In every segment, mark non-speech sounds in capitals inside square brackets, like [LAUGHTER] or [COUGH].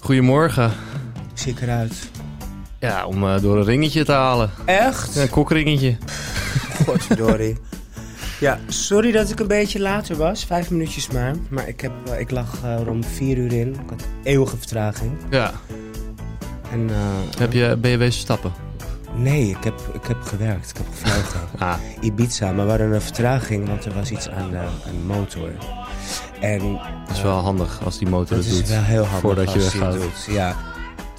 Goedemorgen. Zie ik eruit. Ja, om eh, door een ringetje te halen. Echt? Ja, een kokringetje. Godverdorie. Ja, sorry dat ik een beetje later was. Vijf minuutjes maar. Maar ik, heb, eh, ik lag eh, rond vier uur in. Ik had eeuwige vertraging. Ja. En, Heb je, ben je bezig stappen? Nee, ik heb, ik heb gewerkt. Ik heb gevlogen. [LAUGHS] Ah, Ibiza, maar we hadden een vertraging, want er was iets aan de, aan de motor. En dat is wel handig als die motor dat het is doet. wel heel handig voordat je als weggaat. het doet, ja.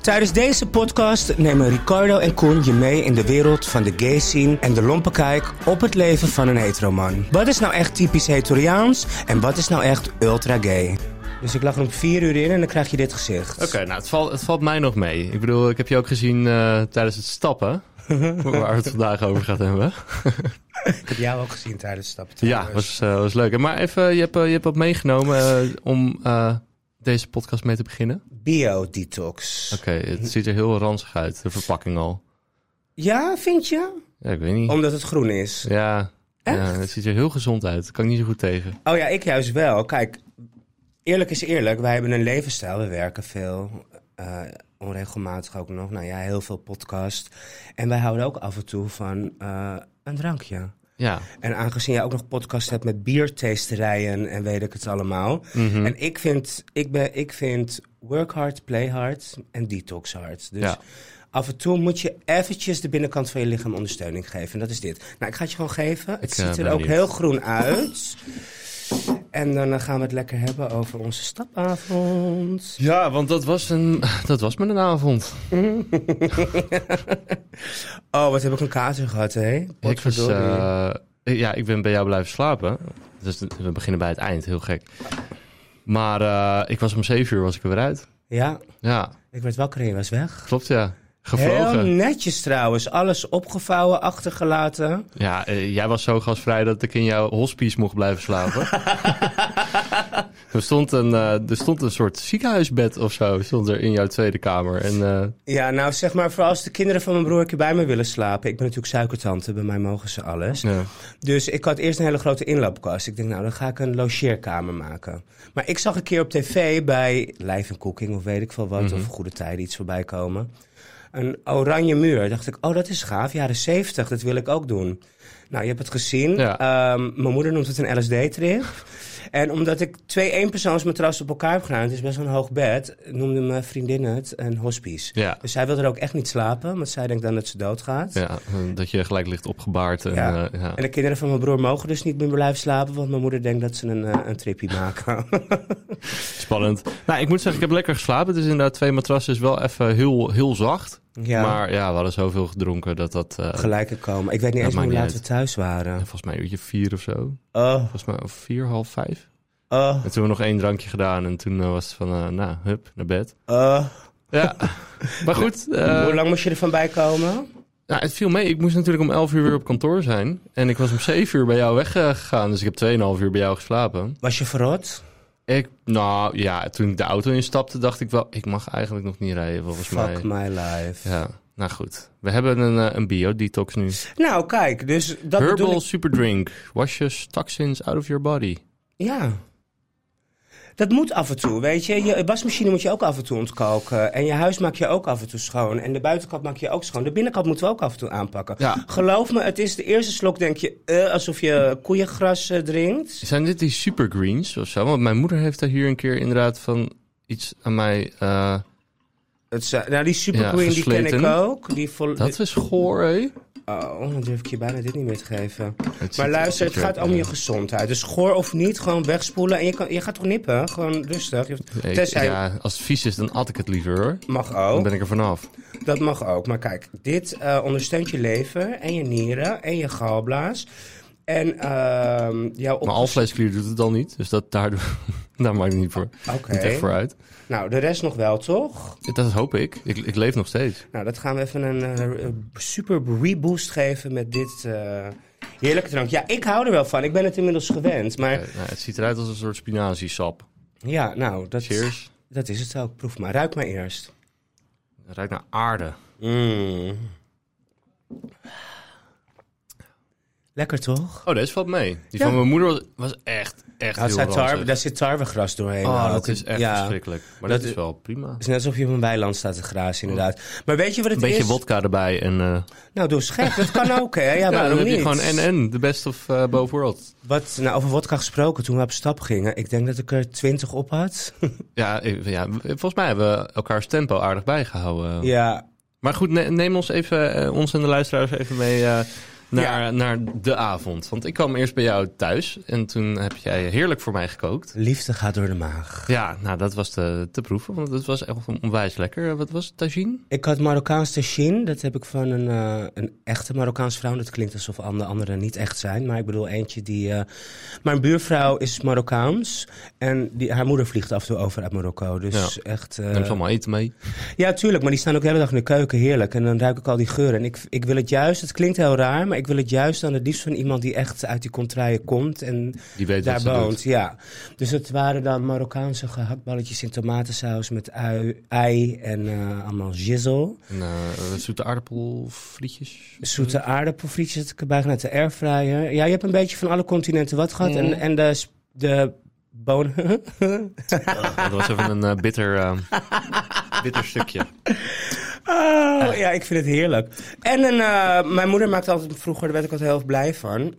Tijdens deze podcast nemen Ricardo en Koen je mee in de wereld van de gay scene en de lompe kijk op het leven van een heteroman. Wat is nou echt typisch hetoriaans en wat is nou echt ultra gay? Dus ik lag er om vier uur in en dan krijg je dit gezicht. Oké, nou het valt, het valt mij nog mee. Ik bedoel, ik heb je ook gezien eh, tijdens het stappen. [LAUGHS] waar we het vandaag over gaat hebben. [LAUGHS] Ik heb jou ook gezien tijdens het stappen. Ja, was, eh, was leuk. Maar even, je hebt, eh, je hebt wat meegenomen om deze podcast mee te beginnen. Biodetox. Oké, het ziet er heel ranzig uit, de verpakking al. Ja, vind je? Ja, ik weet niet. Omdat het groen is. Ja, Echt? ja, het ziet er heel gezond uit. Kan ik niet zo goed tegen. Oh ja, ik juist wel. Kijk, eerlijk is eerlijk. Wij hebben een levensstijl. We werken veel. eh, onregelmatig ook nog. Nou ja, heel veel podcast. En wij houden ook af en toe van eh, een drankje. Ja, En aangezien jij ook nog podcast hebt met biertasterijen en weet ik het allemaal. Mhm. En ik vind, ik, ben, ik vind work hard, play hard en detox hard. Dus Ja. af en toe moet je eventjes de binnenkant van je lichaam ondersteuning geven. En dat is dit. Nou, ik ga het je gewoon geven. Het Ik, ziet eh, er ook heel groen uit. [LAUGHS] En dan eh, gaan we het lekker hebben over onze stapavond. ja want dat was, een, [LAUGHS] dat was me een avond. [LAUGHS] Oh, wat heb ik een kater gehad, hè? Ik was, eh, ja, ik ben bij jou blijven slapen. Dus we beginnen bij het eind, heel gek. Maar eh, ik was om zeven uur was ik er weer uit. Ja, Ja, ik werd wakker en je was weg. klopt ja. Heel Gevlogen. netjes trouwens. Alles opgevouwen, achtergelaten. Ja, eh, jij was zo gastvrij dat ik in jouw hospice mocht blijven slapen. [LAUGHS] er, stond een, eh, er stond een soort ziekenhuisbed of zo stond er in jouw tweede kamer. En eh, Ja, nou zeg maar, voor als de kinderen van mijn broer een keer bij me willen slapen. Ik ben natuurlijk suikertante, bij mij mogen ze alles. ja. Dus ik had eerst een hele grote inloopkast. Ik denk, nou, dan ga ik een logeerkamer maken. Maar ik zag een keer op tv bij Live en Cooking of weet ik veel wat, of Goede Tijden iets voorbij komen. Een oranje muur. Dacht ik, oh, dat is gaaf. Jaren 70, dat wil ik ook doen. Nou, je hebt het gezien. Ja. Ehm, mijn moeder noemt het een LSD-trip. En omdat ik twee eenpersoonsmatras op elkaar heb gedaan, het is best wel een hoog bed, noemde mijn vriendin het een hospice. Ja. Dus zij wil er ook echt niet slapen, want zij denkt dan dat ze doodgaat. ja, dat je gelijk ligt opgebaard. En, Ja. eh, ja. En de kinderen van mijn broer mogen dus niet meer blijven slapen, want mijn moeder denkt dat ze een, eh, een tripje maken. [LAUGHS] Spannend. Nou, ik moet zeggen, ik heb lekker geslapen. Het is inderdaad twee matrassen is wel even heel, heel zacht. Ja, Maar ja, we hadden zoveel gedronken dat dat... gelijke komen. Ik weet niet eens hoe laat we thuis waren. volgens mij een uurtje vier of zo. Oh, Volgens mij of vier, half vijf. oh, En toen hebben we nog één drankje gedaan. En toen eh, was het van, eh, nou, hup, naar bed. oh. Ja, [LAUGHS] maar goed. Hoe lang moest je ervan bij komen? nou, het viel mee. Ik moest natuurlijk om 11 uur weer op kantoor zijn. En ik was om 7 uur bij jou weggegaan. Dus ik heb 2,5 uur bij jou geslapen. Was je verrot? Ik, nou ja, toen ik de auto instapte, dacht ik wel... Ik mag eigenlijk nog niet rijden, volgens Fuck mij. my life. Ja, nou goed. We hebben een, eh, een bio-detox nu. Nou, kijk, dus dat bedoel Herbal ik. super drink. Washes toxins out of your body. Ja. Dat moet af en toe, weet je. Je wasmachine moet je ook af en toe ontkalken. En je huis maak je ook af en toe schoon. En de buitenkant maak je ook schoon. De binnenkant moeten we ook af en toe aanpakken. Ja. Geloof me, het is de eerste slok, denk je, eh, alsof je koeiengras eh, drinkt. Zijn dit die super greens of zo? Want mijn moeder heeft daar hier een keer inderdaad van iets aan mij... eh, Het, nou, die Super Ja, Queen, die ken ik ook. Die dat is goor, hé. Oh, dan durf ik je bijna dit niet meer te geven. Het Maar luister, het gaat om je gezondheid. Dus goor of niet, gewoon wegspoelen. En je, kan, je gaat toch nippen? Gewoon rustig. Je- Nee, Tenzij- Ja, als het vies is, dan at ik het liever hoor. Mag Dan ook. ben ik er vanaf. Dat mag ook. Maar kijk, dit eh, ondersteunt je lever en je nieren en je galblaas. En ehm jouw Maar op... alvleesklier doet het al niet. Dus dat, daar, [LAUGHS] daar maak ik niet voor. Oké. Niet echt voor uit. Nou, de rest nog wel, toch? Dat hoop ik. Ik, ik leef nog steeds. Nou, dat gaan we even een eh, super reboost geven met dit eh, heerlijke drank. Ja, ik hou er wel van. Ik ben het inmiddels gewend. Maar nou, het ziet eruit als een soort spinaziesap. ja, nou, dat, Cheers. dat is het ook. Proef maar. Ruik maar eerst. Het ruikt naar aarde. Mm. Lekker toch? Oh, deze valt mee. Die Ja. van mijn moeder was, was echt, echt heel tarwe, ranzig. daar zit tarwegras doorheen. Oh, ook. dat is echt ja. verschrikkelijk. Maar Dat dat is wel prima. Het is net alsof je op een weiland staat te grazen, inderdaad. Maar weet je wat Een het beetje is? wodka erbij en... eh, Nou, doe gek. Dat kan ook, hè? Ja, [LAUGHS] ja, waarom dan heb je niet? gewoon en-en, de best of eh both worlds. Wat, nou, over wodka gesproken, toen we op stap gingen. Ik denk dat ik er twintig op had. [LAUGHS] Ja, ja, volgens mij hebben we elkaars tempo aardig bijgehouden. ja, Maar goed, ne- neem ons, even, eh, ons en de luisteraars even mee eh, naar, Ja. naar de avond. Want ik kwam eerst bij jou thuis en toen heb jij heerlijk voor mij gekookt. liefde gaat door de maag. Ja, nou dat was te, te proeven, want het was echt onwijs lekker. Wat was het, tagine? Ik had Marokkaans tagine. Dat heb ik van een, eh, een echte Marokkaanse vrouw. Dat klinkt alsof alle anderen niet echt zijn. Maar ik bedoel eentje die... eh, Mijn buurvrouw is Marokkaans. En die, haar moeder vliegt af en toe over uit Marokko. Dus echt... eh, Neem ze allemaal eten mee. Ja, tuurlijk. Maar die staan ook de hele dag in de keuken. Heerlijk. En dan ruik ik al die geuren. En ik, ik wil het juist... Het klinkt heel raar. Maar ik wil het juist dan het liefst van iemand die echt uit die contraien komt. En Die weet daar woont. doet. Ja. Dus het waren dan Marokkaanse gehaktballetjes in tomatensaus met ui, ei en eh, allemaal gizzle. En, eh, zoete aardappelfrietjes. Zoete aardappelfrietjes had ik erbij gedaan de airfryer. Ja, je hebt een beetje van alle continenten wat gehad. En, en de, de bonen... [LAUGHS] Dat was even een eh, bitter, eh, [LAUGHS] bitter stukje. Oh, ja, ik vind het heerlijk. En een, eh, mijn moeder maakte altijd vroeger, daar werd ik altijd heel erg blij van.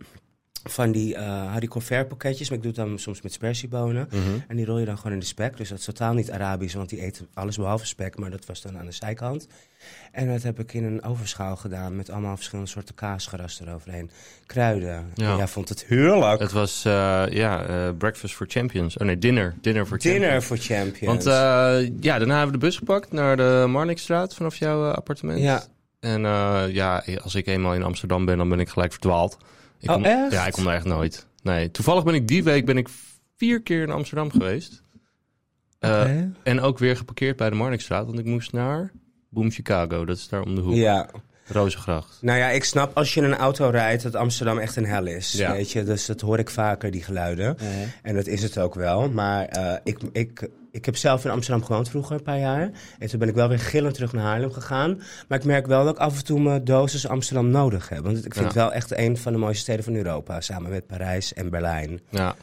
Van die eh haricot pakketjes, maar ik doe het dan soms met spersiebonen. Mhm. En die rol je dan gewoon in de spek. Dus dat is totaal niet Arabisch, want die eten alles behalve spek. Maar dat was dan aan de zijkant. En dat heb ik in een overschaal gedaan met allemaal verschillende soorten kaasgeras eroverheen. Kruiden. Ja. En jij vond het heerlijk. Het was, eh, ja, eh, breakfast for champions. Oh nee, dinner. Dinner for Dinner champions. for champions. Want eh, ja, daarna hebben we de bus gepakt naar de Marnixstraat vanaf jouw appartement. Ja. En ja, als ik eenmaal in Amsterdam ben, dan ben ik gelijk verdwaald. Ik Oh, kom, echt? Ja, ik kom daar echt nooit. Nee, toevallig ben ik die week ben ik vier keer in Amsterdam geweest. En ook weer geparkeerd bij de Marnixstraat, want ik moest naar Boom Chicago. Dat is daar om de hoek. Ja. Rozengracht. Nou ja, ik snap als je in een auto rijdt dat Amsterdam echt een hel is. Ja. Weet je? Dus dat hoor ik vaker, die geluiden. En dat is het ook wel. Maar eh, ik, ik, ik heb zelf in Amsterdam gewoond vroeger, een paar jaar. En toen ben ik wel weer gillend terug naar Haarlem gegaan. Maar ik merk wel dat ik af en toe mijn dosis Amsterdam nodig heb. Want ik vind Ja. het wel echt een van de mooiste steden van Europa. Samen met Parijs en Berlijn. Ja.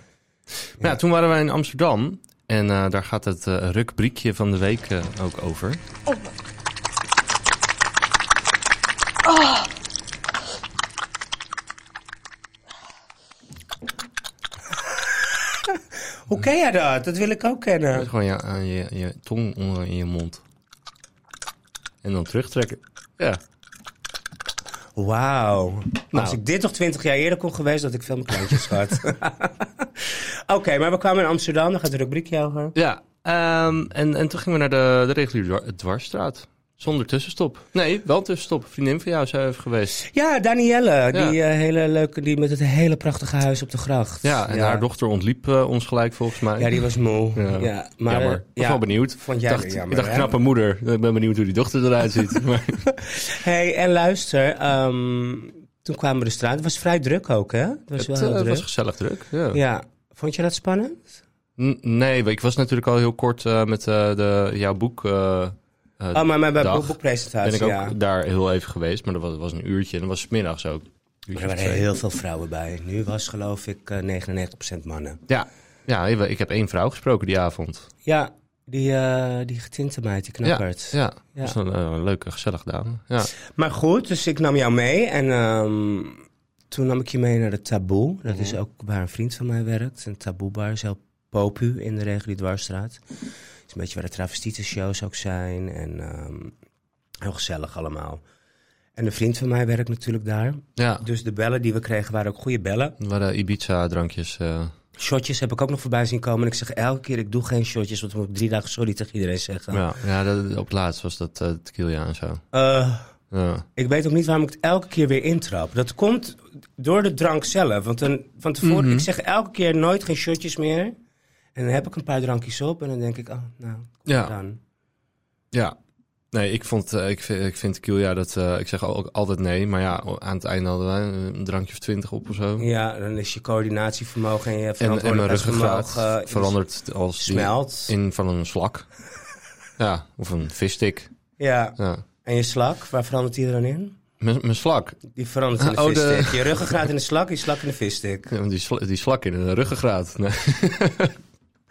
Maar ja, toen waren wij in Amsterdam. En eh, daar gaat het eh rukbriekje van de week ook over. Hoe ken jij dat? Dat wil ik ook kennen. Met gewoon je, aan je, je tong onder in je mond. En dan terugtrekken. Ja. Wauw. Nou. Als ik dit nog twintig jaar eerder kon geweest, dat ik veel meer kleintjes [LAUGHS] gehad. [LAUGHS] Oké, maar we kwamen in Amsterdam. Dan gaat de rubriekje over. Ja. ehm, en, en toen gingen we naar de, de reguliere dwar- dwarsstraat. Zonder tussenstop. Nee, wel tussenstop. Vriendin van jou zou even geweest. Ja, Danielle, die eh, hele leuke, die met het hele prachtige huis op de gracht. Ja, en haar dochter ontliep eh, ons gelijk volgens mij. Ja, die was moe. Ja. Ja, maar jammer. eh, Ik was wel benieuwd. Vond Ik jij dacht, jammer, ik dacht hè? knappe moeder. Ik ben benieuwd hoe die dochter eruit ziet. [LAUGHS] Maar, Hey, en luister, ehm, toen kwamen we de straat. Het was vrij druk ook, hè? Het was het wel heel was druk. gezellig druk. Ja. Vond je dat spannend? N- Nee, ik was natuurlijk al heel kort met de, jouw boek. Eh, Oh, maar bij dag boek- boekpresentatie, ben ik ook ja. daar heel even geweest, maar dat was, was een uurtje en dat was 's middags ook. Maar er waren twee. heel veel vrouwen bij. Nu was geloof ik eh 99% mannen. Ja, ja, ik heb één vrouw gesproken die avond. Ja, die, eh die getinte meid, die knappert. Ja, Ja. dat was een, leuke, gezellige dame. Ja. Maar goed, dus ik nam jou mee en ehm, toen nam ik je mee naar de Taboe. Dat is ook waar een vriend van mij werkt. Een Taboe-bar is heel popu in de reguliere dwarsstraat. Een beetje waar de travestietenshows ook zijn en ehm, heel gezellig allemaal. En een vriend van mij werkt natuurlijk daar. ja, Dus de bellen die we kregen waren ook goede bellen. er waren Ibiza-drankjes. eh, Shotjes heb ik ook nog voorbij zien komen. En ik zeg elke keer, ik doe geen shotjes, want we moeten drie dagen sorry tegen iedereen zeggen. ja, ja dat, op het laatst was dat eh tequila en zo. Eh, Ja. Ik weet ook niet waarom ik het elke keer weer intrap. Dat komt door de drank zelf. Want een, van tevoren, Mhm. ik zeg elke keer nooit geen shotjes meer. En dan heb ik een paar drankjes op en dan denk ik, oh, nou, Ja. dan. ja. Nee, ik, vond, eh, ik, vind, ik vind tequila, dat, eh, ik zeg ook altijd nee. Maar ja, aan het einde hadden wij een drankje of twintig op of zo. Ja, dan is je coördinatievermogen en je En, en mijn verantwoordelijkheidsvermogen ruggengraat eh, verandert als die- smelt. in van een slak. [LAUGHS] ja, of een visstick. Ja, Ja. en je slak, waar verandert die er dan in? Mijn mijn slak. Die verandert in de [LAUGHS] Oh, de- visstick. Je ruggengraat in de slak, je slak in de visstick. Ja, want Die, die slak in een ruggengraat. Nee. [LAUGHS]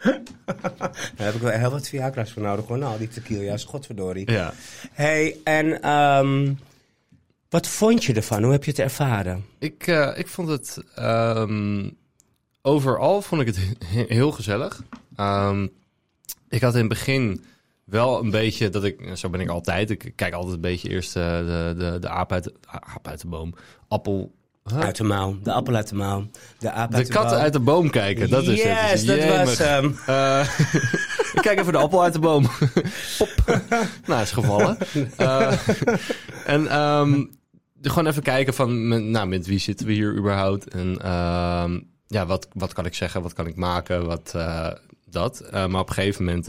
[LAUGHS] Daar heb ik wel heel wat Viagra's voor nodig hoor. Nou, die tequila's, godverdorie. Ja. hey, en ehm, wat vond je ervan? Hoe heb je het ervaren? Ik, eh, ik vond het... ehm, overal vond ik het he- heel gezellig. Ehm, ik had in het begin wel een beetje dat ik... Zo ben ik altijd. Ik kijk altijd een beetje eerst eh, de, de, de aap, uit de, aap uit de boom. Appel... Huh? Uit de mouw, de appel uit de mouw, de aap De uit de kat boom. uit de boom kijken, dat is yes, het. dat Jemig. was hem. Eh, [LAUGHS] ik kijk even de appel uit de boom. [LAUGHS] Pop. [LAUGHS] nou, is gevallen. Eh, en ehm, gewoon even kijken van, met, nou, met wie zitten we hier überhaupt? En ehm, ja, wat, wat kan ik zeggen? Wat kan ik maken? Wat eh, dat. Maar op een gegeven moment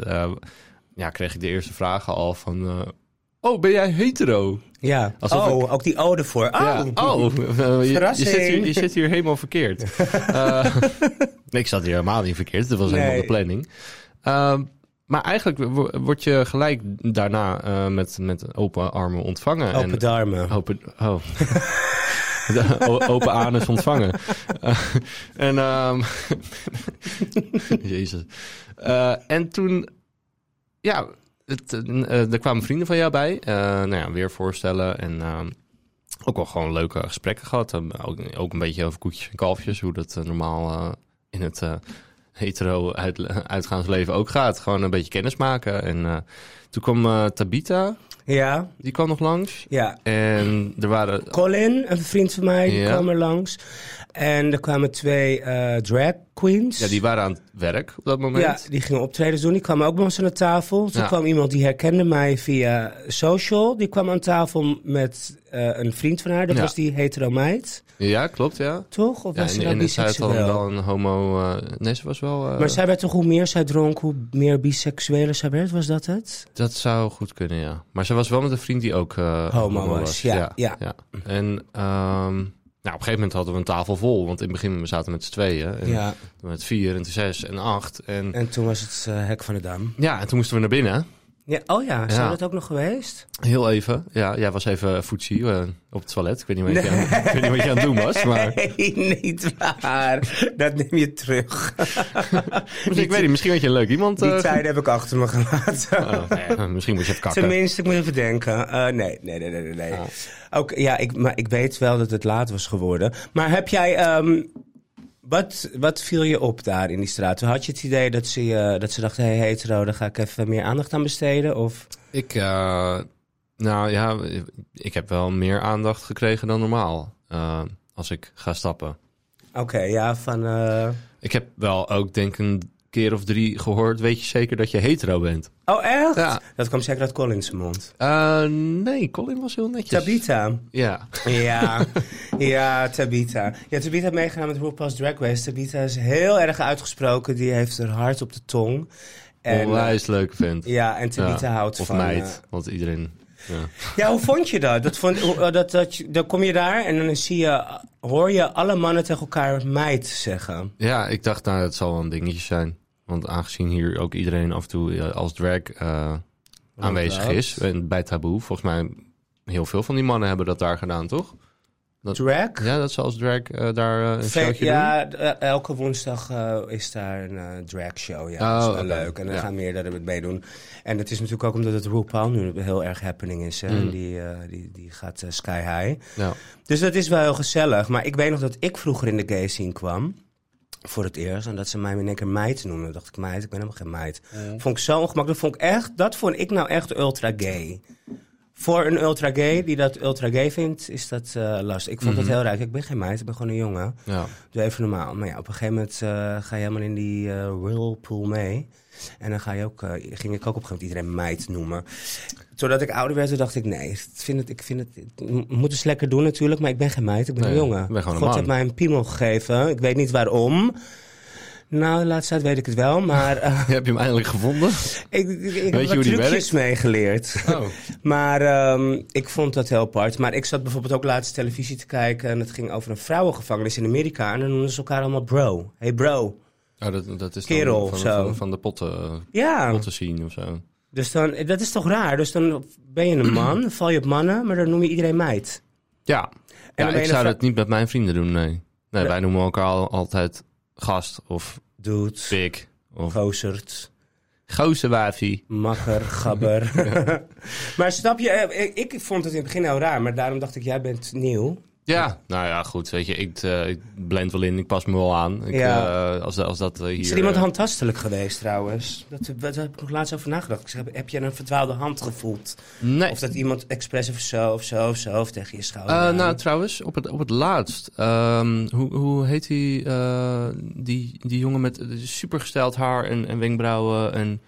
ja, kreeg ik de eerste vragen al van... oh, ben jij hetero? Ja, Alsof oh, ook die ode voor. Oh, Ja. Oh, eh, je, je, zit hier, je zit hier helemaal verkeerd. [LAUGHS] Eh, [LAUGHS] ik zat hier helemaal niet verkeerd. Dat was helemaal Nee. de planning. Ehm, maar eigenlijk wo- word je gelijk daarna eh, met, met open armen ontvangen. open en, darmen. open, oh. [LAUGHS] Open anus ontvangen. En, ehm, Jezus. En toen, ja, het, eh, er kwamen vrienden van jou bij. Eh, nou ja, weer voorstellen. En ehm, ook wel gewoon leuke gesprekken gehad. Eh, ook, ook een beetje over koetjes en kalfjes. Hoe dat eh, normaal eh, in het eh, hetero uit, uitgaansleven ook gaat. Gewoon een beetje kennis maken. En eh, toen kwam eh, Tabita, Ja, die kwam nog langs. ja. En er waren Colin, een vriend van mij, die Ja. kwam er langs. En er kwamen twee eh, drag queens. Ja, die waren aan het werk op dat moment. Ja, die gingen optredens doen. Die kwamen ook bij ons aan de tafel. Toen Ja. kwam iemand die herkende mij via social. Die kwam aan tafel met eh, een vriend van haar. Dat Ja. was die hetero meid. Ja, klopt, ja. Toch? Of Ja, was ze nou en zij biseksueel? wel een homo... eh, nee, ze was wel... eh, Maar zij werd toch hoe meer zij dronk, hoe meer biseksueler zij werd? Was dat het? Dat zou goed kunnen, ja. Maar ze was wel met een vriend die ook eh, Homo was, ja, ja. En ehm, nou, op een gegeven moment hadden we een tafel vol. Want in het begin we zaten met z'n tweeën. En Ja. met vier en zes en acht. En En toen was het eh, hek van de dam. ja, en toen moesten we naar binnen. Ja, oh ja, is Ja. dat ook nog geweest? Heel even. Ja, jij was even voetsie eh, op het toilet. Ik weet, niet wat je aan, ik weet niet wat je aan het doen was. Maar [LAUGHS] Nee, niet waar. Dat neem je terug. misschien, [LAUGHS] ik weet niet, misschien had je een leuk iemand. Die eh, tijd heb ik achter me gelaten. oh, nee, misschien moet je even kakken. Tenminste, ik moet even denken. Eh, nee, nee, nee, nee, nee. nee. Oh. Ook, ja, ik, maar ik weet wel dat het laat was geworden. Maar heb jij... ehm, wat, wat viel je op daar in die straat? Had je het idee dat ze, je- dat ze dachten... Hé, hey, hetero, daar ga ik even meer aandacht aan besteden? Of... Ik, eh, nou ja, ik heb wel meer aandacht gekregen dan normaal. eh, als ik ga stappen. Oké, ja, van... eh, Ik heb wel ook denk een keer of drie gehoord. Weet je zeker dat je hetero bent? Oh, echt? Ja. Dat kwam zeker uit Colin's mond. Eh, nee, Colin was heel netjes. Tabita. Ja. Ja, [LAUGHS] ja, Tabita. Ja, Tabita heeft meegedaan met RuPaul's Drag Race. Tabita is heel erg uitgesproken. Die heeft er hard op de tong. En, Onwijs leuk vent. eh, ja, en Tabita Ja. houdt Of van... meid, eh, want iedereen... Ja. ja, hoe vond je dat? dat, vond, eh, dat, dat dan kom je daar en dan zie je, hoor je alle mannen tegen elkaar meid zeggen. ja, ik dacht nou, het zal wel een dingetje zijn. Want aangezien hier ook iedereen af en toe eh, als drag eh, aanwezig is. En bij Taboe, volgens mij heel veel van die mannen hebben dat daar gedaan, toch? Dat- Drag? Ja, dat ze als drag eh, daar een Ve- showtje doen. ja, elke woensdag is daar een drag show. Ja, dat is Oh, wel leuk. En dan Ja. gaan meerdere het meedoen. En het is natuurlijk ook omdat het RuPaul nu heel erg happening is. Hè? Mm. En Die, eh, die, die gaat sky high. Ja. Dus dat is wel heel gezellig. Maar ik weet nog dat ik vroeger in de gay scene kwam. Voor het eerst. En dat ze mij in één keer meid noemden. dacht ik, meid, ik ben helemaal geen meid. Vond ik zo ongemakkelijk. Dat vond ik echt, dat vond ik nou echt ultra gay. Voor een ultra gay die dat ultra gay vindt, is dat eh, lastig. Ik vond Mhm. dat heel raar. Ik ben geen meid, ik ben gewoon een jongen. ja. Doe even normaal. Maar ja, op een gegeven moment eh, ga je helemaal in die eh whirlpool mee. En dan ga je ook, ging ik ook op een gegeven moment iedereen meid noemen. Totdat ik ouder werd, toen dacht ik, nee, ik vind het, ik vind het, ik moet het lekker doen natuurlijk, maar ik ben geen meid, ik ben Nee, een jongen. ik ben God man. heeft mij een piemel gegeven, ik weet niet waarom. Nou, de laatste tijd weet ik het wel, maar [LAUGHS] eh, Heb je hem eindelijk gevonden? ik, ik, ik heb wat trucjes meegeleerd. Oh. [LAUGHS] Maar ehm, ik vond dat heel apart. Maar ik zat bijvoorbeeld ook laatst televisie te kijken en het ging over een vrouwengevangenis in Amerika. En dan noemden ze elkaar allemaal bro. Hey bro. Oh, dat, dat is Kerel dan of van, zo. van, van de potten, Ja. potten zien of zo. Dus dan, dat is toch raar? Dus dan ben je een [CLEARS THROAT] man, val je op mannen, maar dan noem je iedereen meid. Ja, En ja ik zou dat niet met mijn vrienden doen, nee. Nee, Ja. wij noemen elkaar al- altijd gast of Dude, pik of gozerd, gozer wijfie. makker, gabber. [LAUGHS] [LAUGHS] maar snap je, eh, ik, ik vond het in het begin heel raar, maar daarom dacht ik, jij bent nieuw. Ja, nou ja, goed. Weet je, ik, eh, ik blend wel in, ik pas me wel aan. Ik, Ja. eh, als, als dat eh, hier... Is er iemand eh, handtastelijk geweest trouwens? Dat, daar heb ik nog laatst over nagedacht. Ik zeg, heb, je een verdwaalde hand gevoeld? Nee. Of dat iemand expres of zo of zo of zo of tegen je schouder? Eh, nou, trouwens, op het, op het laatst. ehm, hoe, hoe heet die, eh, die, die jongen met eh, supergesteld haar en, en wenkbrauwen? En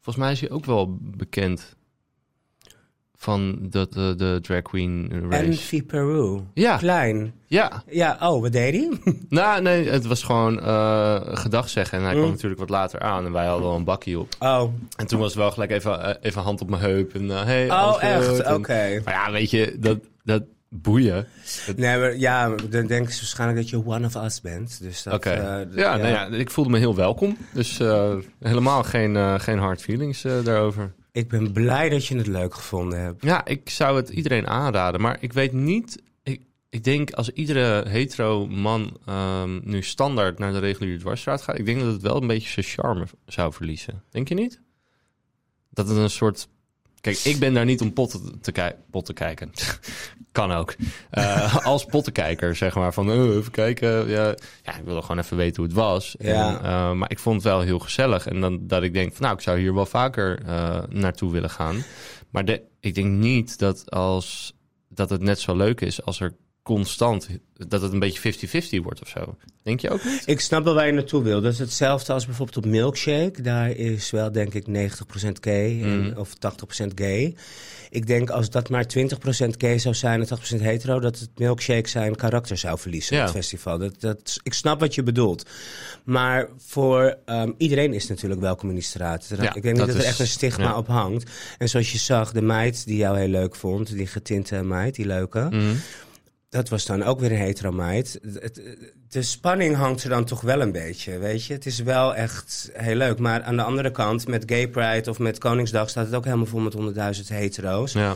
volgens mij is hij ook wel bekend van de, de, de drag queen race. Envy Peru. Ja, Klein. ja. Ja, oh, wat deed hij? [LAUGHS] Nou, nee, het was gewoon eh gedag zeggen. En hij Mm. kwam natuurlijk wat later aan. En wij hadden al een bakkie op. Oh, En toen was het wel gelijk even, eh, even hand op mijn heup. En eh, hey, oh echt? Oké. Maar ja, weet je, dat, dat boeien. Nee, maar ja, dan denken ze waarschijnlijk dat je one of us bent. Dus dat, Oké. d- ja, nou ja, ik voelde me heel welkom. Dus helemaal geen, geen hard feelings daarover. Ik ben blij dat je het leuk gevonden hebt. Ja, ik zou het iedereen aanraden. Maar ik weet niet... Ik, ik denk als iedere hetero man ehm, nu standaard naar de reguliere dwarsstraat gaat... ik denk dat het wel een beetje zijn charme zou verliezen. Denk je niet? Dat het een soort... Kijk, ik ben daar niet om potten te, ki- pot te kijken. [LAUGHS] kan ook. Eh, als pottenkijker, zeg maar. Van, oh, even kijken. Ja, ja, ik wilde gewoon even weten hoe het was. Ja. En, eh, maar ik vond het wel heel gezellig. En dan dat ik denk, van, nou, ik zou hier wel vaker eh, naartoe willen gaan. Maar de, ik denk niet dat, als, dat het net zo leuk is als er constant... dat het een beetje 50-50 wordt of zo. Denk je ook niet? Ik snap wel waar je naartoe wil. Dat is hetzelfde als bijvoorbeeld op Milkshake. Daar is wel, denk ik, 90% gay en, Mhm. of 80% gay. Ik denk als dat maar 20% gay zou zijn en 80% hetero... dat het Milkshake zijn karakter zou verliezen Ja. op het festival. Dat, dat, ik snap wat je bedoelt. Maar voor ehm, iedereen is natuurlijk welkom in die straat. Ja, ik denk niet dat dat er echt een stigma ja. op hangt. En zoals je zag, de meid die jou heel leuk vond... die getinte meid, die leuke... Mhm. Dat was dan ook weer een hetero meid. Het- De spanning hangt er dan toch wel een beetje, weet je. Het is wel echt heel leuk. Maar aan de andere kant, met Gay Pride of met Koningsdag... staat het ook helemaal vol met honderdduizend hetero's. Ja.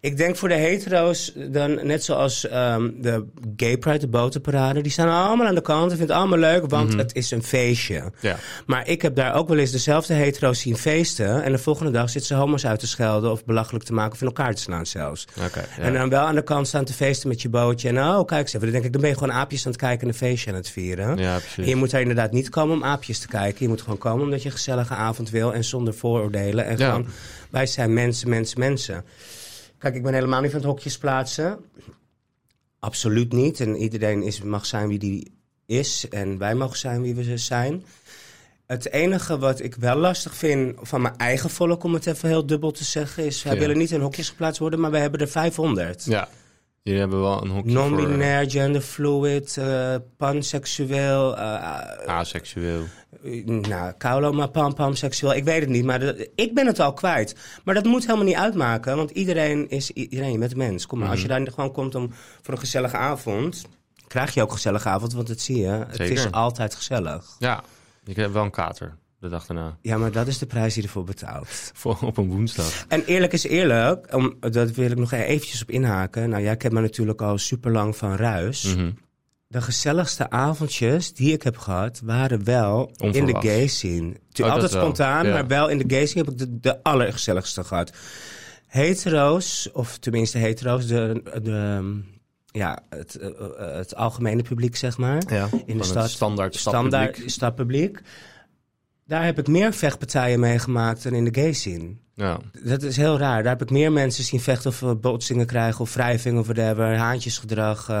Ik denk voor de hetero's, dan net zoals ehm, de Gay Pride, de botenparade... die staan allemaal aan de kant en vinden het allemaal leuk, want Mhm. het is een feestje. ja. Maar ik heb daar ook wel eens dezelfde hetero's zien feesten... en de volgende dag zitten ze homo's uit te schelden... of belachelijk te maken of in elkaar te slaan zelfs. Ja. En dan wel aan de kant staan te feesten met je bootje. En oh, kijk eens even. Dan denk ik, dan ben je gewoon aapjes aan het kijken en een feestje aan het vieren. ja, En precies. je moet daar inderdaad niet komen om aapjes te kijken. Je moet gewoon komen omdat je een gezellige avond wil. En zonder vooroordelen. En Ja. gewoon, wij zijn mensen, mensen, mensen. Kijk, ik ben helemaal niet van het hokjes plaatsen. Absoluut niet. En iedereen is, mag zijn wie die is. En wij mogen zijn wie we zijn. Het enige wat ik wel lastig vind van mijn eigen volk, om het even heel dubbel te zeggen, is: wij Ja. willen niet in hokjes geplaatst worden, maar we hebben er 500. Ja. Jullie hebben wel een hokje. Non-binair, genderfluid, eh panseksueel, eh, eh, aseksueel. eh, nou, kaulo, maar pam, pam, seksueel. Ik weet het niet, maar dat- ik ben het al kwijt. Maar dat moet helemaal niet uitmaken, want iedereen is iedereen. Een mens. Kom maar, als je Mhm. daar gewoon komt om, voor een gezellige avond, krijg je ook een gezellige avond, want dat zie je. Het is altijd gezellig. Ja. Ik heb wel een kater de dag daarna. Ja, maar dat is de prijs die je ervoor betaalt. [LAUGHS] Voor, op een woensdag. En eerlijk is eerlijk, om, dat wil ik nog eventjes op inhaken. Nou, jij kent me natuurlijk al super lang van Ruis. Mhm. De gezelligste avondjes die ik heb gehad, waren wel in de gay scene. Oh, Altijd spontaan, ja. maar wel in de gay scene heb ik de, de allergezelligste gehad. Hetero's, of tenminste hetero's, de, de, ja, het, eh, eh, het algemene publiek, zeg maar. Ja. In de stad. Standaard Standaard stadpubliek. Daar heb ik meer vechtpartijen meegemaakt dan in de gay scene. Ja. Dat is heel raar. Daar heb ik meer mensen zien vechten of eh, botsingen krijgen of wrijving of whatever, haantjesgedrag. eh,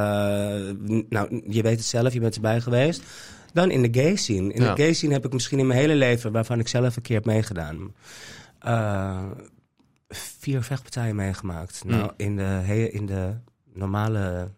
nou, je weet het zelf, je bent erbij geweest. Dan in de gay scene. In Ja. de gay scene heb ik misschien in mijn hele leven, waarvan ik zelf een keer heb meegedaan, eh, vier vechtpartijen meegemaakt. Nou, in de, in de normale,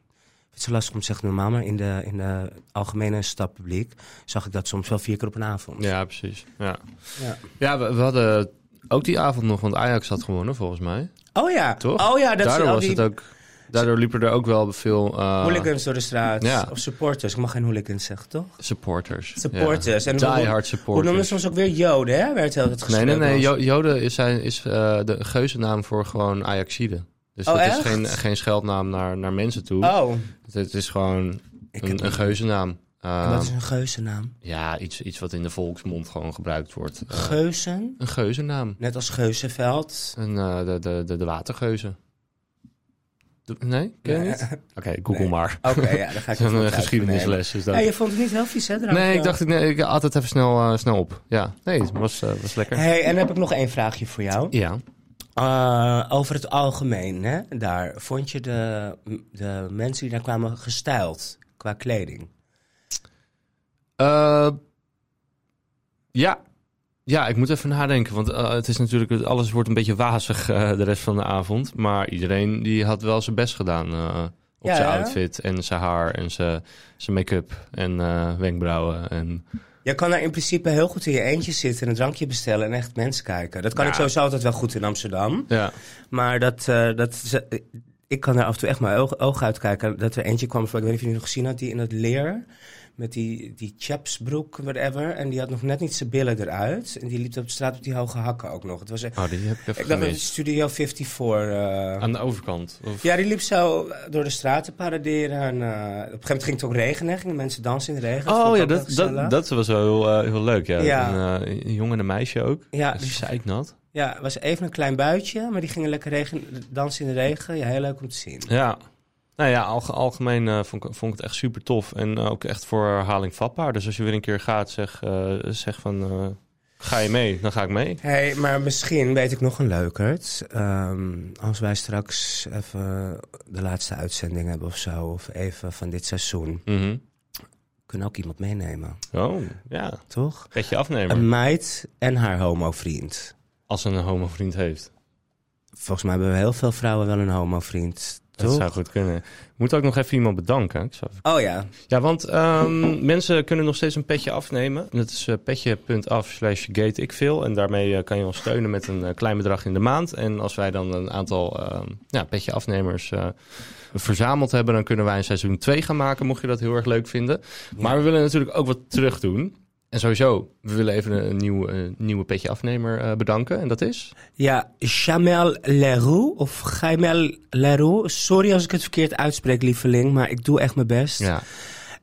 het is zo lastig om te zeggen normaal, maar in de, in de algemene stadpubliek zag ik dat soms wel vier keer op een avond. ja, precies. Ja, Ja. ja we, we hadden ook die avond nog, want Ajax had gewonnen volgens mij. Oh ja, Toch? Oh ja, dat daardoor, was die het ook, daardoor liepen er ook wel veel eh, hooligans door de straat. ja. Of supporters. Ik mag geen hooligans zeggen, toch? supporters. Supporters. Ja. En Die hoe- hard Hoe supporters. noemen ze ons ook weer Joden, hè? Werd heel het Nee, nee, nee. Jo- Joden is, zijn, is eh, de geuzennaam voor gewoon Ajaxide. Dus Oh, het echt? is geen, geen scheldnaam naar, naar mensen toe. Oh, Het, het is gewoon ik heb een, een geuzennaam. En Uh, Wat is een geuzennaam? ja, iets, iets wat in de volksmond gewoon gebruikt wordt. Uh, Geuzen? een geuzennaam. Net als Geuzenveld. Een, uh, de, de, de, de watergeuzen. De- nee? Ken je? Oké, google Nee. maar. Oké, ja, dan ga ik [LAUGHS] het het geschiedenisles is dat. Ja, je vond het niet heel vies, hè? nee, ik dacht, nee, ik had het even snel, uh, snel op. Ja, nee, het was, was lekker. Hey, en dan heb ik nog één vraagje voor jou. Ja. Uh, over het algemeen, hè? Daar vond je de, de mensen die daar kwamen gestyled qua kleding? Uh, ja. Ja, ik moet even nadenken. Want uh, het is natuurlijk, alles wordt een beetje wazig de rest van de avond. Maar iedereen die had wel zijn best gedaan op Ja, zijn outfit en zijn haar en zijn, zijn make-up en wenkbrauwen. En... Je kan daar in principe heel goed in je eentje zitten en een drankje bestellen en echt mensen kijken. Dat kan Ja. ik sowieso altijd wel goed in Amsterdam. Ja. Maar dat, uh, dat, ik kan daar af en toe echt mijn ogen, ogen uitkijken. Dat er eentje kwam, ik weet niet of je die nog gezien had, die in het leer met die, die chapsbroek, whatever. En die had nog net niet zijn billen eruit. En die liep op de straat op die hoge hakken ook nog. Het was, Oh, die heb ik even ik dacht. Studio 54. Uh... Aan de overkant? Of... Ja, die liep zo door de straten paraderen. En, uh, op een gegeven moment ging het ook regenen. Gingen mensen dansen in de regen. Oh ja, dat, dat, dat was wel heel, uh, heel leuk. Ja. Ja. Een, een jongen en een meisje ook. Ja, Dus. Ja, het was even een klein buitje, maar die gingen lekker regen, dansen in de regen. Ja, heel leuk om te zien. Ja. Nou ja, alge- algemeen uh, vond, ik, vond ik het echt super tof. En uh, ook echt voor herhaling vatbaar. Dus als je weer een keer gaat, zeg, uh, zeg van... ga je mee? Dan ga ik mee. hey, maar misschien weet ik nog een leukert. Um, als wij straks even de laatste uitzending hebben of zo, of even van dit seizoen, mm -hmm. kunnen ook iemand meenemen. Oh, ja. Toch? Petje afnemen. Een meid en haar homo-vriend. Als ze een homo-vriend heeft. Volgens mij hebben we heel veel vrouwen wel een homo-vriend. Dat zou goed kunnen. Moet ook nog even iemand bedanken. Ik zou even... Oh ja. Ja, want um, mensen kunnen nog steeds een petje afnemen. Dat is uh, petje.af slash gateikveel. En daarmee uh, kan je ons steunen met een uh, klein bedrag in de maand. En als wij dan een aantal ja, petje afnemers verzameld hebben... dan kunnen wij een seizoen 2 gaan maken, mocht je dat heel erg leuk vinden. Maar we willen natuurlijk ook wat terug doen. En sowieso, we willen even een, nieuwe, een nieuwe petje afnemer uh, bedanken. En dat is? Ja, Jamel Leroux of Jaimel Leroux. Sorry als ik het verkeerd uitspreek, lieveling, maar ik doe echt mijn best. Ja.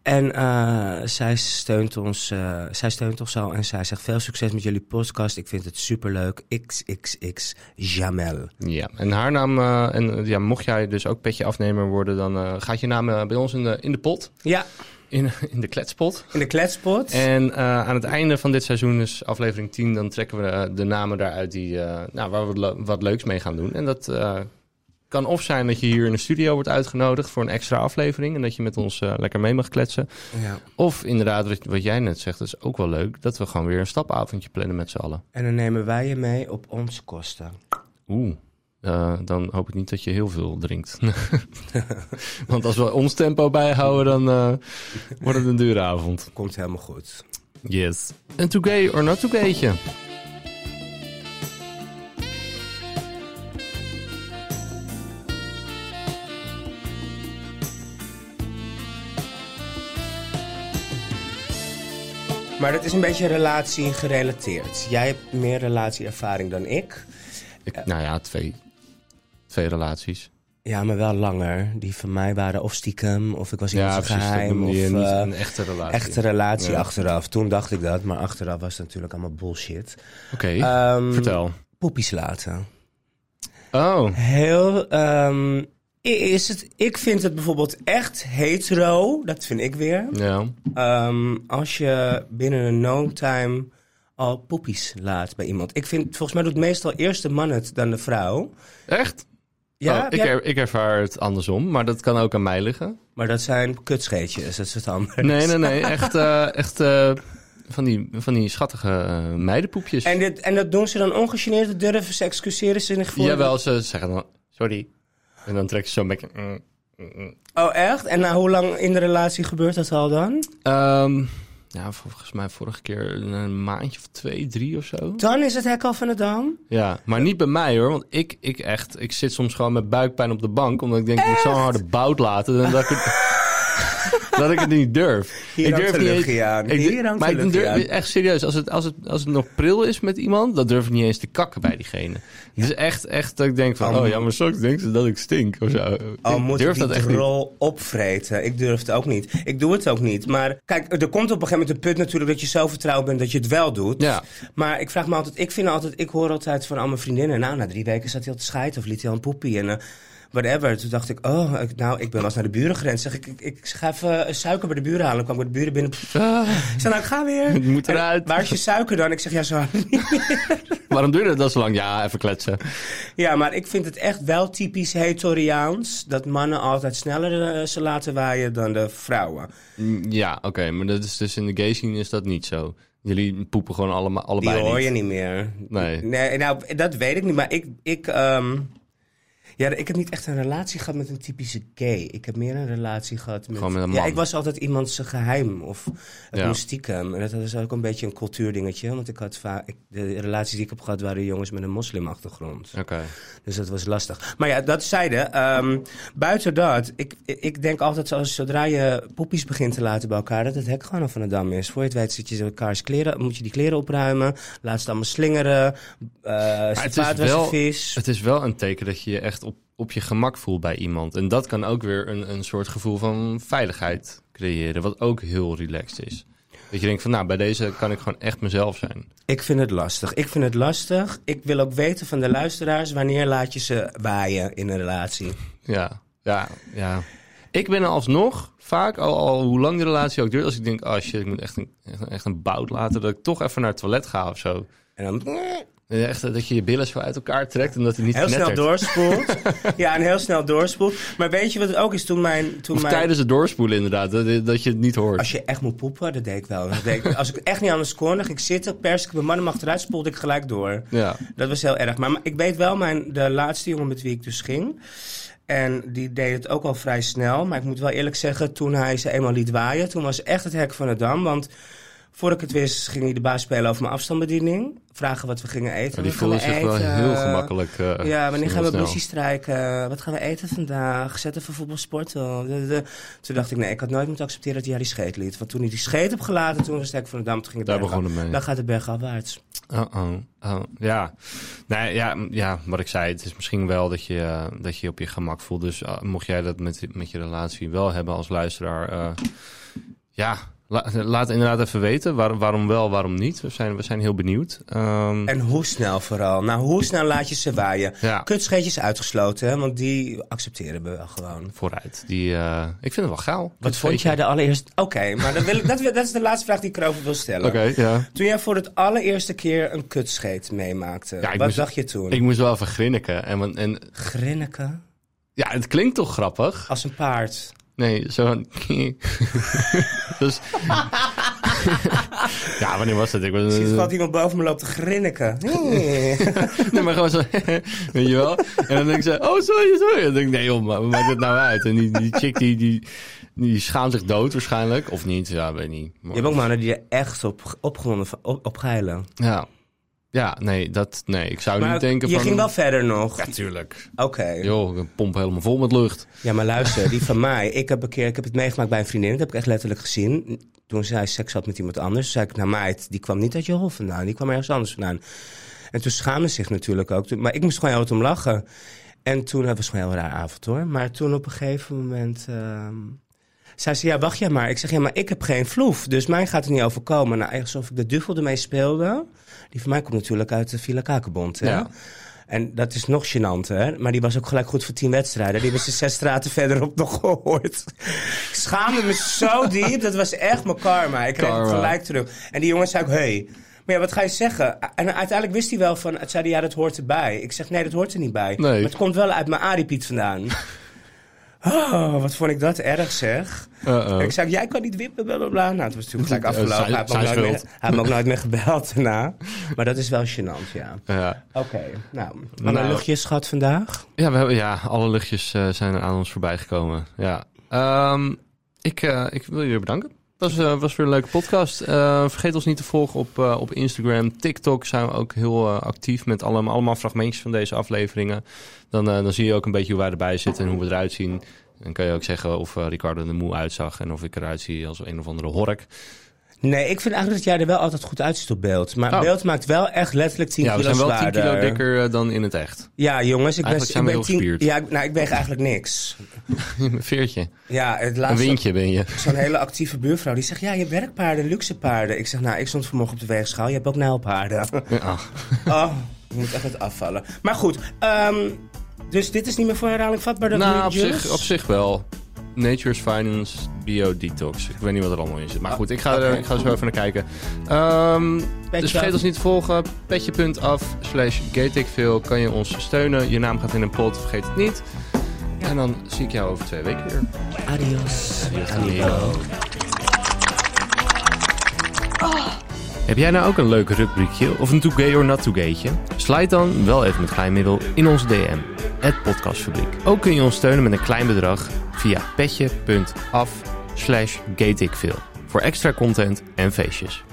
En uh, zij, steunt ons, uh, zij steunt ons al en zij zegt veel succes met jullie podcast. Ik vind het superleuk. XXX Jamel. Ja, en haar naam, uh, en ja, mocht jij dus ook petje afnemer worden, dan gaat je naam bij ons in de, in de pot. Ja. In, in de kletspot. In de kletspot. En uh, aan het einde van dit seizoen, dus aflevering 10, dan trekken we uh, de namen daaruit die, uh, nou, waar we wat leuks mee gaan doen. En dat kan of zijn dat je hier in de studio wordt uitgenodigd voor een extra aflevering en dat je met ons lekker mee mag kletsen. Ja. Of inderdaad, wat, wat jij net zegt, dat is ook wel leuk, dat we gewoon weer een stapavondje plannen met z'n allen. En dan nemen wij je mee op onze kosten. Oeh. Uh, dan hoop ik niet dat je heel veel drinkt. [LAUGHS] Want als we ons tempo bijhouden, dan uh, wordt het een dure avond. Komt helemaal goed. Yes. Een to gay or not to gaytje? Maar dat is een beetje relatie gerelateerd. Jij hebt meer relatieervaring dan ik. ik nou ja, twee, twee relaties. Ja, maar wel langer. Die van mij waren of stiekem, of ik was in ja, precies, geheim. Of uh, een echte relatie. Echte relatie Ja. achteraf. Toen dacht ik dat, maar achteraf was het natuurlijk allemaal bullshit. Oké, Ehm, vertel. Poepies laten. Oh, Heel. ehm, is het, ik vind het bijvoorbeeld echt hetero. Dat vind ik weer. ja. Ehm, als je binnen een no time al poepies laat bij iemand. Ik vind, volgens mij doet meestal eerst de man het dan de vrouw. Echt? Ja, Oh, ik, er, ik ervaar het andersom, maar dat kan ook aan mij liggen. maar dat zijn kutscheetjes, dat is het andere. Nee, nee, nee. [LAUGHS] Echt, eh, echt eh, van, die, van die schattige eh, meidenpoepjes. En, dit, en dat doen ze dan ongegeneerd, durven ze, excuseren ze zich voor. Jawel, ze zeggen dan, sorry. En dan trek je zo'n beetje... mm, mm, mm. Oh, echt? En na hoe lang in de relatie gebeurt dat al dan? Ehm, ja, volgens mij vorige keer een maandje of twee, drie of zo. Dan is het hek al van de dam? Ja, maar niet bij mij hoor. Want ik, ik echt, ik zit soms gewoon met buikpijn op de bank. Omdat ik denk, ik moet zo'n harde bout laten. Dan dat ik [LAUGHS] dat ik het niet durf. Hier ik durf niet eens- aan. ik Hier maar ik durf, aan. echt serieus, als het, als, het, als het nog pril is met iemand, dan durf ik niet eens te kakken bij diegene. Het is echt, echt dat ik denk van, Oh, oh ja, maar straks denken ze dat ik stink of zo. Oh, ik moet durf ik die dat drol opvreten? Ik durf het ook niet. Ik doe het ook niet. Maar kijk, er komt op een gegeven moment een punt natuurlijk dat je zo vertrouwd bent dat je het wel doet. Ja. Maar ik vraag me altijd, ik vind altijd, ik hoor altijd van al mijn vriendinnen, nou, na drie weken zat hij al te scheiden of liet hij al een poepie en... eh, Whatever. Toen dacht ik, oh, ik, nou, ik ben wel eens naar de buren gerend. Zeg ik, ik, ik ga even suiker bij de buren halen. Dan kwam ik bij de buren binnen. Ah, Ik zei, nou, ik ga weer. Het [LAUGHS] moet En eruit. waar is je suiker dan? Ik zeg, ja, zo. [LAUGHS] waarom duurde dat zo lang? Ja, even kletsen. Ja, maar ik vind het echt wel typisch Hetoriaans... dat mannen altijd sneller eh, ze laten waaien dan de vrouwen. Mm, Ja, oké, maar dat is dus in de gay scene is dat niet zo. Jullie poepen gewoon allemaal, Die allebei hoor niet. je niet meer. Nee. Nee, nou, dat weet ik niet. Maar ik... ik ehm, ja, ik heb niet echt een relatie gehad met een typische gay. Ik heb meer een relatie gehad met... Gewoon met een Ja, man. ik was altijd iemand zijn geheim of het Ja. stiekem. En dat is ook een beetje een cultuurdingetje. Want ik had vaak... de relaties die ik heb gehad waren jongens met een moslimachtergrond. Oké. Dus dat was lastig. Maar ja, dat zeide. ehm buiten dat, ik, ik denk altijd zoals zodra je poepies begint te laten bij elkaar, dat het hek gewoon van de dam is. Voor je het weet zit je elkaars kleren, moet je die kleren opruimen, laat ze allemaal slingeren, uh, het is wel-. Het is wel een teken dat je je echt op, je gemak voelt bij iemand. En dat kan ook weer een, een soort gevoel van veiligheid creëren, wat ook heel relaxed is. Dat je denkt van, nou, bij deze kan ik gewoon echt mezelf zijn. Ik vind het lastig. Ik vind het lastig. Ik wil ook weten van de luisteraars, wanneer laat je ze waaien in een relatie? Ja, ja, ja. Ik ben alsnog vaak, al, al hoe lang de relatie ook duurt, als ik denk, oh shit, ik moet echt een, echt, een- echt een bout laten, dat ik toch even naar het toilet ga of zo. En dan Echt dat je je billen zo uit elkaar trekt en dat het niet heel snel doorspoelt. [LAUGHS] ja, en heel snel doorspoelt. Maar weet je wat het ook is? Toen mijn... Toen Of mijn... tijdens het doorspoelen inderdaad, dat, dat je het niet hoort. Als je echt moet poepen, dat deed ik wel. Dat deed ik- als ik echt niet anders kon, dan ging ik zitten, pers ik mijn man hem achteruit, spoelde ik gelijk door. Ja, Dat was heel erg. Maar, maar ik weet wel, mijn, de laatste jongen met wie ik dus ging... En die deed het ook al vrij snel. Maar ik moet wel eerlijk zeggen, toen hij ze eenmaal liet waaien... toen was echt het hek van de dam. Want voor ik het wist, ging hij de baas spelen over mijn afstandsbediening. Vragen wat we gingen eten. maar die we voelde zich wel heel gemakkelijk. eh, Ja, wanneer gaan we snel. busjes strijken? Wat gaan we eten vandaag? Zet even voetbal sporten. De- de- Toen dacht ik, nee, ik had nooit moeten accepteren dat hij haar die scheet liet. Want toen hij die scheet heb gelaten, toen was hek van de dam. Toen ging het Daar begon het mee. Dan gaat het bergafwaarts. Oh, oh, oh, ja. Nee, ja, ja, wat ik zei, het is misschien wel dat je eh, dat je op je gemak voelt. Dus eh, mocht jij dat met, met je relatie wel hebben als luisteraar, ja, la- laat inderdaad even weten waar- waarom wel, waarom niet. We zijn, we zijn heel benieuwd. Ehm, En hoe snel vooral? Nou, hoe snel laat je ze waaien? ja, Kutscheetjes uitgesloten, hè? want die accepteren we wel gewoon. vooruit. Die, eh, ik vind het wel gaal. Wat vond jij de allereerste... Oké, maar dan wil ik, dat, dat is de laatste vraag die ik erover wil stellen. Oké, ja. Toen jij voor het allereerste keer een kutscheet meemaakte, Ja, wat moest- dacht je toen? Ik moest wel even grinniken. En, en Grinniken? ja, het klinkt toch grappig? Als een paard. Nee, zo. dus. [LAUGHS] ja, wanneer was het? Ik was, Ik zie het gewoon iemand boven me loopt te grinniken. [LAUGHS] Nee, maar gewoon zo, [LAUGHS] weet je wel? En dan denk ik zo, oh, sorry, sorry. En dan denk ik, nee joh, maar wat maakt het nou uit? En die, die chick, die, die, die schaamt zich dood waarschijnlijk. Of niet, ja, weet niet. Maar- Je hebt ook mannen die er echt op, opgewonden, van- op. Ja. Ja, nee, dat, nee, ik zou Maar niet denken je van... ging wel verder nog. Ja, tuurlijk. Oké. Joh, ik pomp helemaal vol met lucht. Ja, maar luister, die van mij. Ik heb een keer, ik heb het meegemaakt bij een vriendin. Dat heb ik echt letterlijk gezien. Toen zij seks had met iemand anders, zei ik, nou meid, die kwam niet uit je hof vandaan. Die kwam ergens anders vandaan. En toen schaamde ze zich natuurlijk ook. Maar ik moest gewoon heel hard om lachen. En toen, dat was gewoon een heel raar avond hoor. Maar toen op een gegeven moment... ehm, zei ze, ja, wacht jij maar. Ik zeg, ja, maar ik heb geen vloef. Dus mij gaat er niet overkomen. Nou, alsof ik de duvel ermee speelde. Die van mij komt natuurlijk uit de Villa Kakenbond. Hè? Ja. En dat is nog gênant, hè? Maar die was ook gelijk goed voor tien wedstrijden. Die hebben ze zes straten [LAUGHS] verderop nog gehoord. Ik schaamde me zo diep. Dat was echt mijn karma. Ik kreeg het gelijk terug. En die jongen zei ook, hey. Maar ja, wat ga je zeggen? En uiteindelijk wist hij wel van... Het zei hij, ja, dat hoort erbij. Ik zeg, nee, dat hoort er niet bij. Nee. Maar het komt wel uit mijn Aripiet vandaan. Oh, wat vond ik dat erg, zeg. Uh-oh. Ik zei, jij kan niet wippen, bla bla bla. Nou, het was natuurlijk gelijk Ja, afgelopen. Hij heeft me ook nooit meer- schuld. hij heeft me ook nooit meer gebeld daarna. Maar dat is wel gênant, ja. Ja. Oké, nou. Wat Nou. luchtjes gehad vandaag? Ja, we hebben, ja, alle luchtjes eh, zijn aan ons voorbij gekomen. Ja. Ehm, ik, eh, ik wil jullie bedanken. Was, eh, was weer een leuke podcast. Eh, vergeet ons niet te volgen op, eh, op Instagram. TikTok zijn we ook heel actief met allemaal, allemaal fragmentjes van deze afleveringen. Dan, dan zie je ook een beetje hoe wij erbij zitten en hoe we eruit zien. En kan je ook zeggen of Ricardo er moe uitzag en of ik eruit zie als een of andere hork. Nee, ik vind eigenlijk dat jij er wel altijd goed uitziet op beeld. Maar Oh. beeld maakt wel echt letterlijk 10 Ja, we kilo zijn wel 10 kilo zwaarder. dikker eh, dan in het echt. Ja, jongens, ik ben, zijn ik we ben heel 10 gespierd. Ja, nou, ik weeg eigenlijk niks. [LAUGHS] Een veertje. Ja, het Een laatste... windje ben je. Zo'n hele actieve buurvrouw die zegt: Ja, je hebt werkpaarden, luxe paarden. Ik zeg: Nou, ik stond vanmorgen op de weegschaal. Je hebt ook nijlpaarden. Ja. [LAUGHS] oh, je moet echt het afvallen. Maar goed, ehm, dus dit is niet meer voor herhaling vatbaar. Nou, op zich, op zich wel. Nature's Finance Bio Detox. Ik weet niet wat er allemaal in zit. Maar goed, ik ga, er, ik ga er zo even naar kijken. Petje dus vergeet af. ons niet te volgen. Petje.af slash gateikveel kan je ons steunen. Je naam gaat in een pot, vergeet het niet. En dan zie ik jou over twee weken weer. Adios. Adios, amigo. amigo. Heb jij nou ook een leuk rubriekje of een too gay or not too gaytje? Slide dan wel even met kleinmiddel in onze DM, het podcastfabriek. Ook kun je ons steunen met een klein bedrag via petje.af slash voor extra content en feestjes.